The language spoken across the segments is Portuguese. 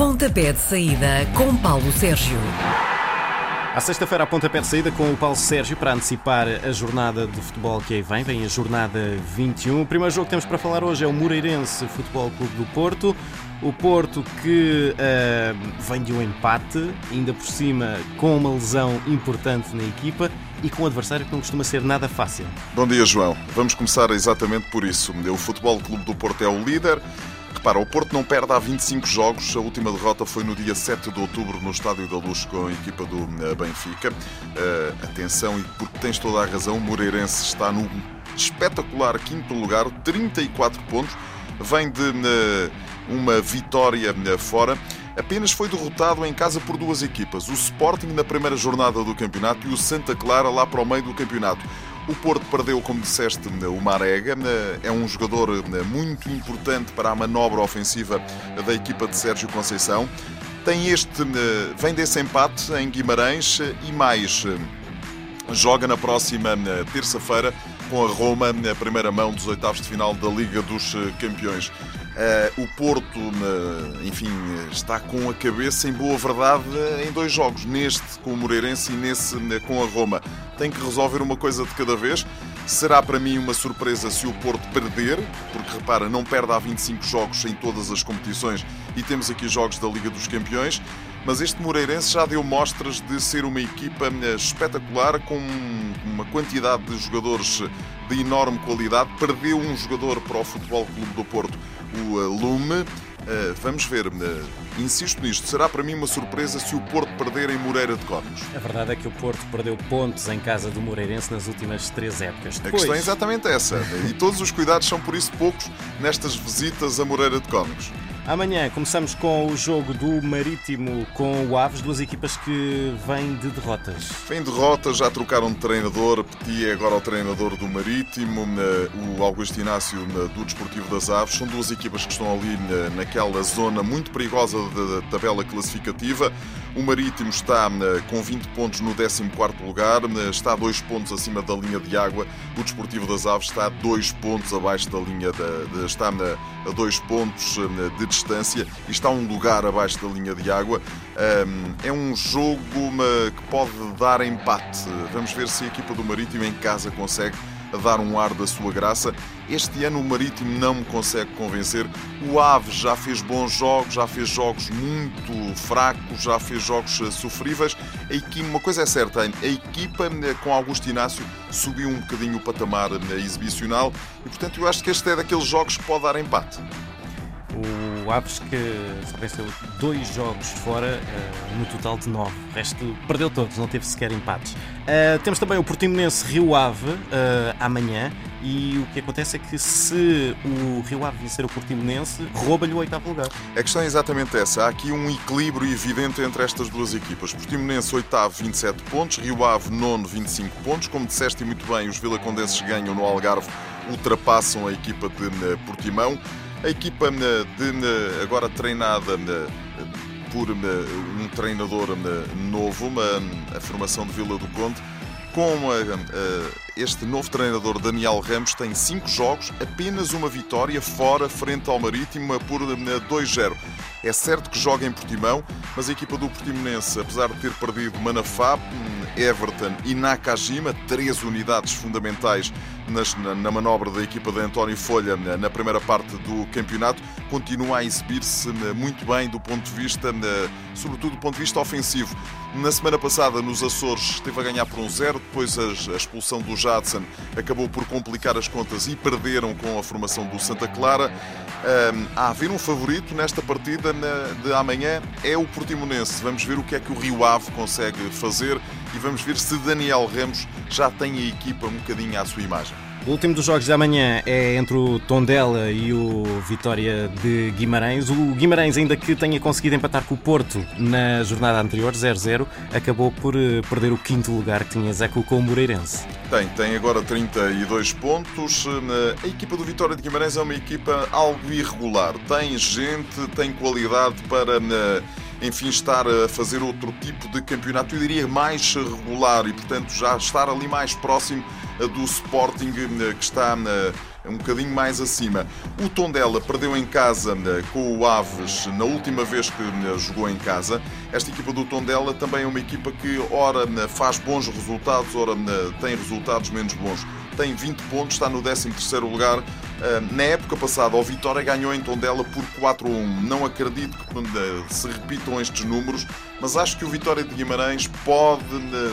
Pontapé de saída com Paulo Sérgio. À sexta-feira, a pontapé de saída com o Paulo Sérgio para antecipar a jornada de futebol que aí vem. Vem a jornada 21. O primeiro jogo que temos para falar hoje é o Moreirense Futebol Clube do Porto. O Porto que uh, vem de um empate, ainda por cima com uma lesão importante na equipa e com um adversário que não costuma ser nada fácil. Bom dia, João. Vamos começar exatamente por isso. O Futebol Clube do Porto é o líder. Repara, o Porto não perde há 25 jogos. A última derrota foi no dia 7 de outubro no Estádio da Luz com a equipa do eh, Benfica. Uh, atenção, e porque tens toda a razão, o Moreirense está no espetacular quinto lugar, 34 pontos. Vem de uh, uma vitória fora apenas foi derrotado em casa por duas equipas, o Sporting na primeira jornada do campeonato e o Santa Clara lá para o meio do campeonato. O Porto perdeu, como disseste, o Marega. É um jogador muito importante para a manobra ofensiva da equipa de Sérgio Conceição. Tem este, vem desse empate em Guimarães e mais. Joga na próxima terça-feira com a Roma, na primeira mão dos oitavos de final da Liga dos Campeões. Uh, o Porto, enfim, está com a cabeça em boa verdade em dois jogos, neste com o Moreirense e nesse uh, com a Roma. Tem que resolver uma coisa de cada vez. Será para mim uma surpresa se o Porto perder, porque repara, não perde há 25 jogos em todas as competições e temos aqui jogos da Liga dos Campeões. Mas este Moreirense já deu mostras de ser uma equipa eh, espetacular, com uma quantidade de jogadores de enorme qualidade. Perdeu um jogador para o Futebol Clube do Porto o Lume. Uh, vamos ver, uh, insisto nisto, será para mim uma surpresa se o Porto perder em Moreira de Cónegos. A verdade é que o Porto perdeu pontos em casa do Moreirense nas últimas três épocas. Depois... A questão é exatamente essa, e todos os cuidados são por isso poucos nestas visitas a Moreira de Cónegos. Amanhã começamos com o jogo do Marítimo com o Aves, duas equipas que vêm de derrotas. Vêm derrotas, já trocaram de treinador, Petit é agora o treinador do Marítimo, o Augusto Inácio do Desportivo das Aves. São duas equipas que estão ali naquela zona muito perigosa da tabela classificativa. O Marítimo está com 20 pontos no 14 lugar, está a 2 pontos acima da linha de água. O Desportivo das Aves está a 2 pontos abaixo da linha está a 2 pontos de distância e está um lugar abaixo da linha de água. É um jogo que pode dar empate. Vamos ver se a equipa do Marítimo em casa consegue dar um ar da sua graça. Este ano o Marítimo não me consegue convencer. O Aves já fez bons jogos, já fez jogos muito fracos, já fez jogos eh, sofríveis. A equipe, uma coisa é certa, a equipa eh, com Augusto Inácio subiu um bocadinho o patamar eh, exibicional e, portanto, eu acho que este é daqueles jogos que pode dar empate. Aves que só venceu dois jogos fora uh, no total de nove. O resto perdeu todos, não teve sequer empates. Uh, temos também o Portimonense Rio Ave uh, amanhã. E o que acontece é que se o Rio Ave vencer o Portimonense, rouba-lhe o oitavo lugar. A questão é exatamente essa. Há aqui um equilíbrio evidente entre estas duas equipas. Portimonense, oitavo, 27 pontos. Rio Ave, nono, 25 pontos. Como disseste muito bem, os vilacondenses ganham no Algarve, ultrapassam a equipa de Portimão. A equipa eh, de, eh, agora treinada eh, por um treinador novo, a formação de Vila do Conde, com este novo treinador Daniel Ramos tem cinco jogos, apenas uma vitória fora frente ao Marítimo por 2-0. É certo que joga em Portimão, mas a equipa do Portimonense, apesar de ter perdido Manafá, Everton e Nakajima, três unidades fundamentais nas, na, na, manobra da equipa de António Folha na, na primeira parte do campeonato, continua a exibir-se eh, muito bem do ponto de vista, eh, sobretudo do ponto de vista ofensivo. Na semana passada, nos Açores, esteve a ganhar por um zero, depois a, a expulsão do Jadson acabou por complicar as contas e perderam com a formação do Santa Clara. A haver um favorito nesta partida de amanhã é o Portimonense. Vamos ver o que é que o Rio Ave consegue fazer e vamos ver se Daniel Ramos já tem a equipa um bocadinho à sua imagem. O último dos jogos da manhã é entre o Tondela e o Vitória de Guimarães. O Guimarães, ainda que tenha conseguido empatar com o Porto na jornada anterior, 0-0, acabou por eh, perder o quinto lugar que tinha Zé com o Moreirense. Tem, tem agora 32 pontos. A equipa do Vitória de Guimarães é uma equipa algo irregular. Tem gente, tem qualidade para enfim, estar a fazer outro tipo de campeonato, eu diria mais regular e, portanto, já estar ali mais próximo do Sporting, que está um bocadinho mais acima. O Tondela perdeu em casa com o Aves na última vez que jogou em casa. Esta equipa do Tondela também é uma equipa que, ora, faz bons resultados, ora, tem resultados menos bons tem 20 pontos, está no 13º lugar. Na época passada, o Vitória ganhou em Tondela por 4 a 1. Não acredito que se repitam estes números, mas acho que o Vitória de Guimarães pode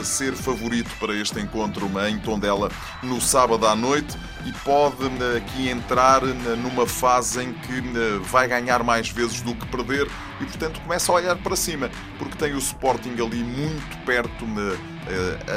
ser favorito para este encontro em Tondela no sábado à noite e pode aqui entrar numa fase em que vai ganhar mais vezes do que perder e, portanto, começa a olhar para cima, porque tem o Sporting ali muito perto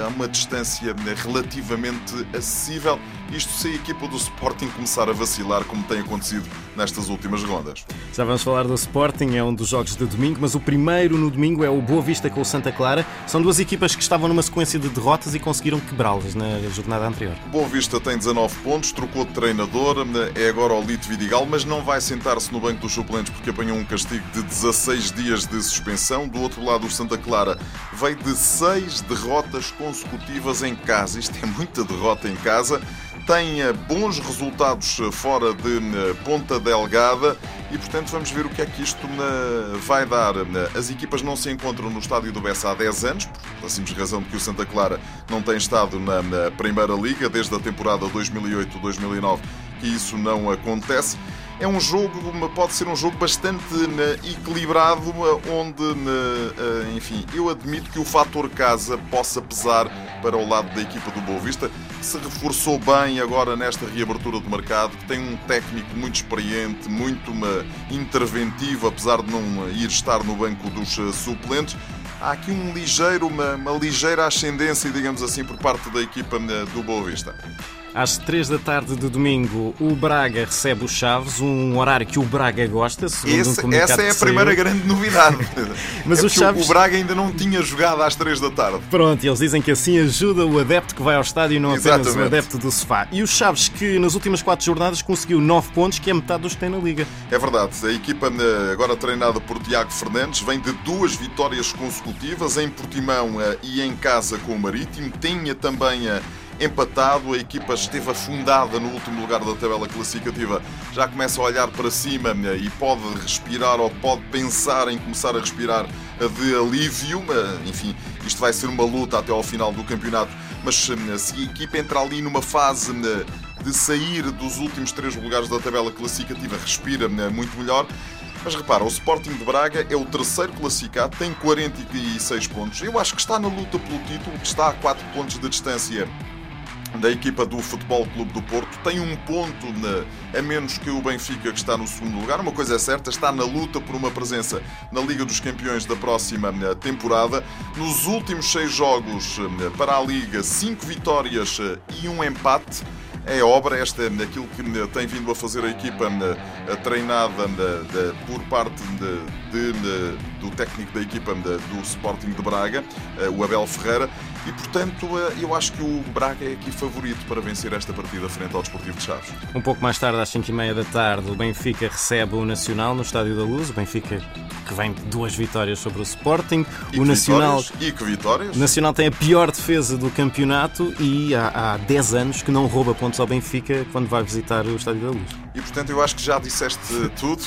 a uma distância relativamente acessível. Isto se a equipa do Sporting começar a vacilar, como tem acontecido nestas últimas rondas. Já vamos falar do Sporting, é um dos jogos de domingo, mas o primeiro no domingo é o Boa Vista com o Santa Clara. São duas equipas que estavam numa sequência de derrotas e conseguiram quebrá-las na jornada anterior. Boa Vista tem 19 pontos, trocou de treinador, é agora o Lito Vidigal, mas não vai sentar-se no banco dos suplentes porque apanhou um castigo de 16 dias de suspensão. Do outro lado, o Santa Clara veio de 6 derrotas consecutivas em casa. Isto é muita derrota em casa tem eh, bons resultados eh, fora de eh, Ponta Delgada e, portanto, vamos ver o que é que isto vai dar. As equipas não se encontram no estádio do Bessa há 10 anos, por simples razão de que o Santa Clara não tem estado na Primeira Liga desde a temporada 2008-2009 que isso não acontece. É um jogo, pode ser um jogo bastante né, equilibrado, onde, né, eh, enfim, eu admito que o fator casa possa pesar para o lado da equipa do Boa Vista, que se reforçou bem agora nesta reabertura do mercado, que tem um técnico muito experiente, muito interventivo, apesar de não ir estar no banco dos eh, suplentes há aqui um ligeiro, uma, uma, ligeira ascendência, digamos assim, por parte da equipa né, do Boa Vista. Às 3 da tarde de domingo, o Braga recebe o Chaves, um horário que o Braga gosta, segundo Esse, um Essa é a primeira grande novidade. Mas é o Chaves... o Braga ainda não tinha jogado às 3 da tarde. Pronto, eles dizem que assim ajuda o adepto que vai ao estádio e não Exatamente. apenas o adepto do sofá. E o Chaves, que nas últimas 4 jornadas conseguiu 9 pontos, que é metade dos que tem na Liga. É verdade. A equipa, eh, agora treinada por Tiago Fernandes, vem de duas vitórias consecutivas em Portimão eh, e em casa com o Marítimo. Tinha também a empatado. A equipa esteve afundada no último lugar da tabela classificativa. Já começa a olhar para cima né, e pode respirar ou pode pensar em começar a respirar de alívio. Enfim, isto vai ser uma luta até ao final do campeonato. Mas né, se a equipa entrar ali numa fase né, de sair dos últimos três lugares da tabela classificativa, respira muito melhor. Mas repara, o Sporting de Braga é o terceiro classificado, tem 46 pontos. Eu acho que está na luta pelo título, que está a 4 pontos de distância da equipa do Futebol Clube do Porto tem um ponto na, a menos que o Benfica, que está no segundo lugar. Uma coisa é certa, está na luta por uma presença na Liga dos Campeões da próxima eh, temporada. Nos últimos seis jogos eh, para a Liga, cinco vitórias eh, e um empate é obra, esta aquilo que tem vindo a fazer a equipa treinada por parte de, de, do técnico da equipa do Sporting de Braga, o Abel Ferreira, e portanto eu acho que o Braga é aqui favorito para vencer esta partida frente ao Desportivo de Chaves. Um pouco mais tarde, às 5h30 da tarde, o Benfica recebe o Nacional no Estádio da Luz. O Benfica que vem de duas vitórias sobre o Sporting. E o Nacional. E que vitórias? O Nacional tem a pior defesa do campeonato e há, há 10 anos que não rouba pontos ao Benfica quando vai visitar o Estádio da Luz. E portanto eu acho que já disseste tudo,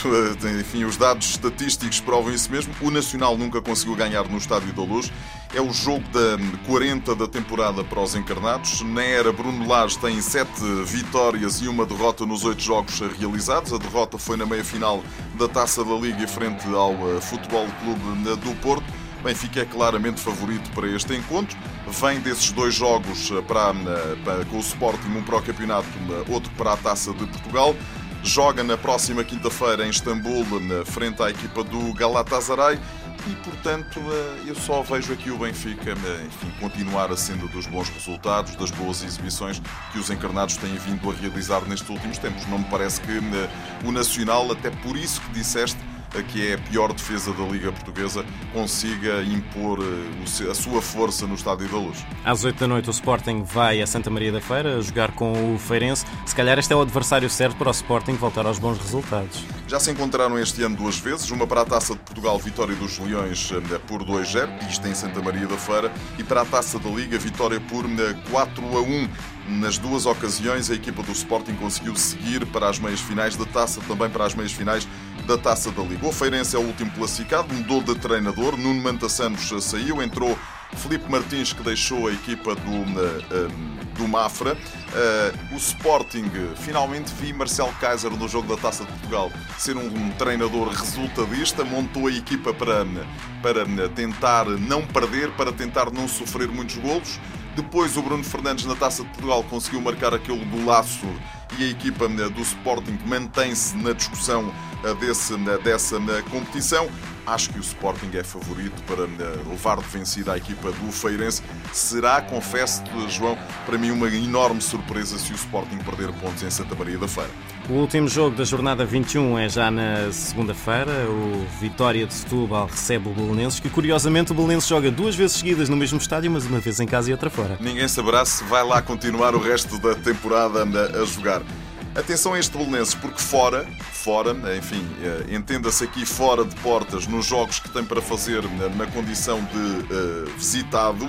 enfim, os dados estatísticos provam isso mesmo. O Nacional nunca conseguiu ganhar no Estádio da Luz. É o jogo da 40 da temporada para os encarnados. Na era, Bruno Lage tem 7 vitórias e uma derrota nos 8 jogos realizados. A derrota foi na meia-final da Taça da Liga frente ao eh, Futebol Clube do Porto. Benfica é claramente favorito para este encontro. Vem desses dois jogos eh, para, eh, para, com o Sporting, um para o campeonato, outro para a Taça de Portugal. Joga na próxima quinta-feira em Istambul, frente à equipa do Galatasaray e, portanto, eh, eu só vejo aqui o Benfica eh, enfim, continuar a sendo dos bons resultados, das boas exibições que os encarnados têm vindo a realizar nestes últimos tempos. Não me parece que eh, o Nacional, até por isso que disseste, que é a pior defesa da Liga Portuguesa, consiga impor a sua força no Estádio da Luz. Às 8 da noite o Sporting vai a Santa Maria da Feira jogar com o Feirense. Se calhar este é o adversário certo para o Sporting voltar aos bons resultados Já se encontraram este ano duas vezes, uma para a Taça de Portugal, vitória dos Leões por 2-0, isto em Santa Maria da Feira, e para a Taça da Liga, vitória por 4-1. Nas duas ocasiões, a equipa do Sporting conseguiu seguir para as meias finais da Taça, também para as meias finais da Taça da Liga. O Feirense é o último classificado, mudou de treinador, Nuno Manta Santos saiu, entrou Felipe Martins, que deixou a equipa do, uh, do Mafra. Uh, o Sporting, finalmente vi Marcelo Kaiser no jogo da Taça de Portugal ser um treinador resultadista, montou a equipa para, para tentar não perder, para tentar não sofrer muitos golos. Depois o Bruno Fernandes na Taça de Portugal conseguiu marcar aquele golaço e a equipa do Sporting mantém-se na discussão desse, dessa competição. Acho que o Sporting é favorito para eh, levar de vencida a equipa do Feirense. Será, confesso, João, para mim uma enorme surpresa se o Sporting perder pontos em Santa Maria da Feira. O último jogo da jornada 21 é já na segunda-feira. O Vitória de Setúbal recebe o Belenenses, que curiosamente o Belenenses joga duas vezes seguidas no mesmo estádio, mas uma vez em casa e outra fora. Ninguém saberá se vai lá continuar o resto da temporada a jogar. Atenção a este Belenenses, porque fora, fora, enfim, eh, entenda-se aqui fora de portas, nos jogos que tem para fazer na condição de uh, visitado,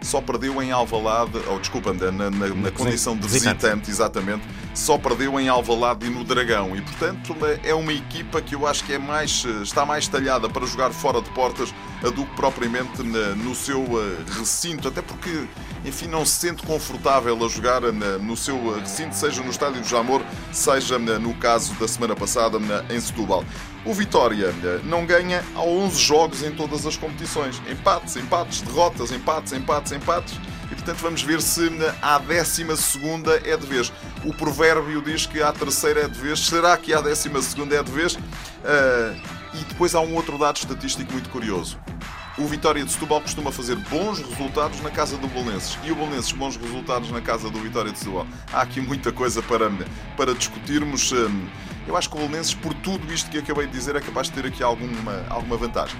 só perdeu em Alvalade, ou desculpa, na, na, na condição de visitante, exatamente, só perdeu em Alvalade e no Dragão. E, portanto, é uma equipa que eu acho que é mais, está mais talhada para jogar fora de portas do que propriamente no seu eh, recinto, até porque, enfim, não se sente confortável a jogar no seu recinto, seja no Estádio do Jamor, seja no caso da semana passada em Setúbal. O Vitória não ganha há 11 jogos em todas as competições. Empates, empates, derrotas, empates, empates, empates. E portanto vamos ver se a décima segunda é de vez. O provérbio diz que a terceira é de vez. Será que a décima segunda é de vez? Uh, e depois há um outro dado estatístico muito curioso. O Vitória de Setúbal costuma fazer bons resultados na casa do Bolonenses e o Bolonenses bons resultados na casa do Vitória de Setúbal. Há aqui muita coisa para, para discutirmos. Eu acho que o Bolonenses, por tudo isto que acabei de dizer, é capaz de ter aqui alguma, alguma vantagem.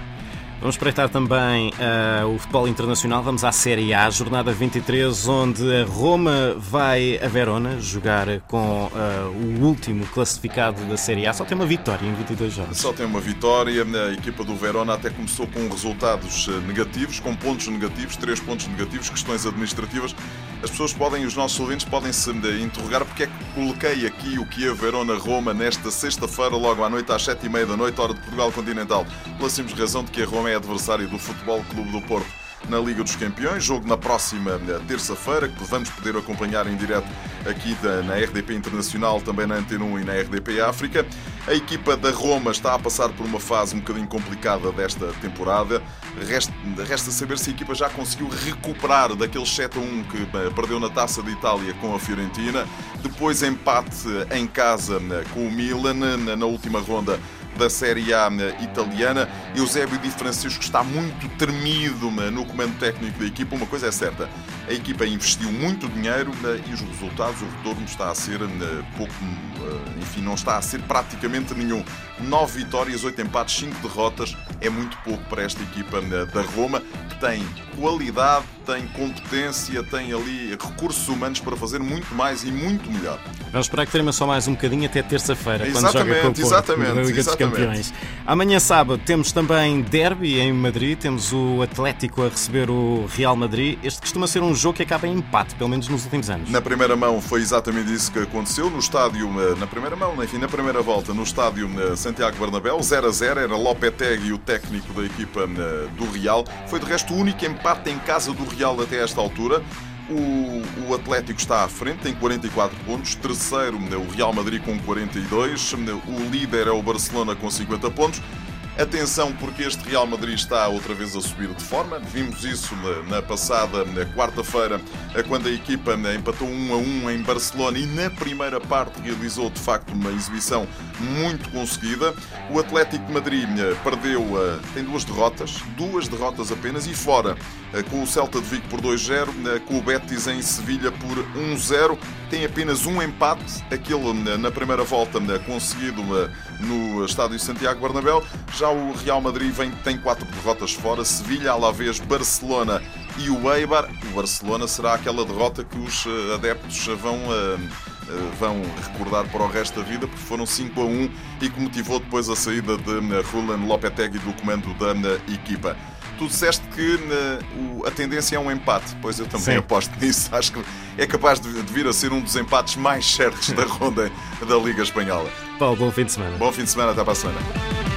Vamos espreitar também uh, o futebol internacional. Vamos à Série A, jornada 23, onde a Roma vai a Verona jogar com uh, o último classificado da Série A. Só tem uma vitória em 22 jogos. Só tem uma vitória. A equipa do Verona até começou com resultados eh, negativos, com pontos negativos, três pontos negativos, questões administrativas. As pessoas podem, os nossos ouvintes podem se interrogar porque é que coloquei aqui o Kiev Verona-Roma nesta sexta-feira, logo à noite, às sete e meia da noite, hora de Portugal Continental. Pela simples razão de que a Roma é adversário do Futebol Clube do Porto na Liga dos Campeões, jogo na próxima eh, terça-feira, que vamos poder acompanhar em direto aqui na RDP Internacional, também na Antena 1 e na RDP África. A equipa da Roma está a passar por uma fase um bocadinho complicada desta temporada. Resta, resta saber se a equipa já conseguiu recuperar daquele 7 a 1 que eh, perdeu na Taça de Itália com a Fiorentina. Depois empate em casa eh, com o Milan na última ronda da Série A italiana. Eusébio Di Francisco está muito tremido no comando técnico da equipa. Uma coisa é certa, a equipa investiu muito dinheiro e os resultados, o retorno está a ser pouco, enfim, não está a ser praticamente nenhum. Nove vitórias, oito empates, cinco derrotas é muito pouco para esta equipa da Roma, que tem qualidade, tem competência, tem ali recursos humanos para fazer muito mais e muito melhor. Vamos esperar que trema só mais um bocadinho até terça-feira, quando joga com o Porto, exatamente, na Liga exatamente. dos Campeões. Amanhã sábado temos também derby em Madrid, temos o Atlético a receber o Real Madrid. Este costuma ser um jogo que acaba em empate, pelo menos nos últimos anos. Na primeira mão foi exatamente isso que aconteceu no estádio, eh, na primeira mão, enfim, na primeira volta, no estádio eh, Santiago Bernabéu, 0 a 0, era Lopetegui o técnico da equipa eh, do Real. Foi de resto o único empate em casa do Real até esta altura. O, o, Atlético está à frente, tem 44 pontos. Terceiro, o Real Madrid com 42. O líder é o Barcelona com 50 pontos. Atenção, porque este Real Madrid está outra vez a subir de forma. Vimos isso na, na passada quarta-feira, quando a equipa empatou 1 a 1 em Barcelona e na primeira parte realizou de facto uma exibição muito conseguida. O Atlético de Madrid eh, perdeu, eh, tem duas derrotas, duas derrotas apenas e fora, eh, com o Celta de Vigo por 2-0, com o Betis em Sevilha por 1-0. Tem apenas um empate, aquele na primeira volta conseguido no estádio Santiago Bernabéu. Já o Real Madrid vem, tem quatro derrotas fora, Sevilha, Alavés, Barcelona e o Eibar. O Barcelona será aquela derrota que os adeptos vão vão recordar para o resto da vida, porque foram 5 a 1 e que motivou depois a saída de Rulen Lopetegui do comando da equipa tu disseste que a tendência é um empate, pois eu também Sim. aposto nisso. Acho que é capaz de, vir a ser um dos empates mais certos da ronda da Liga Espanhola. Paulo, bom fim de semana. Bom fim de semana, até para a semana.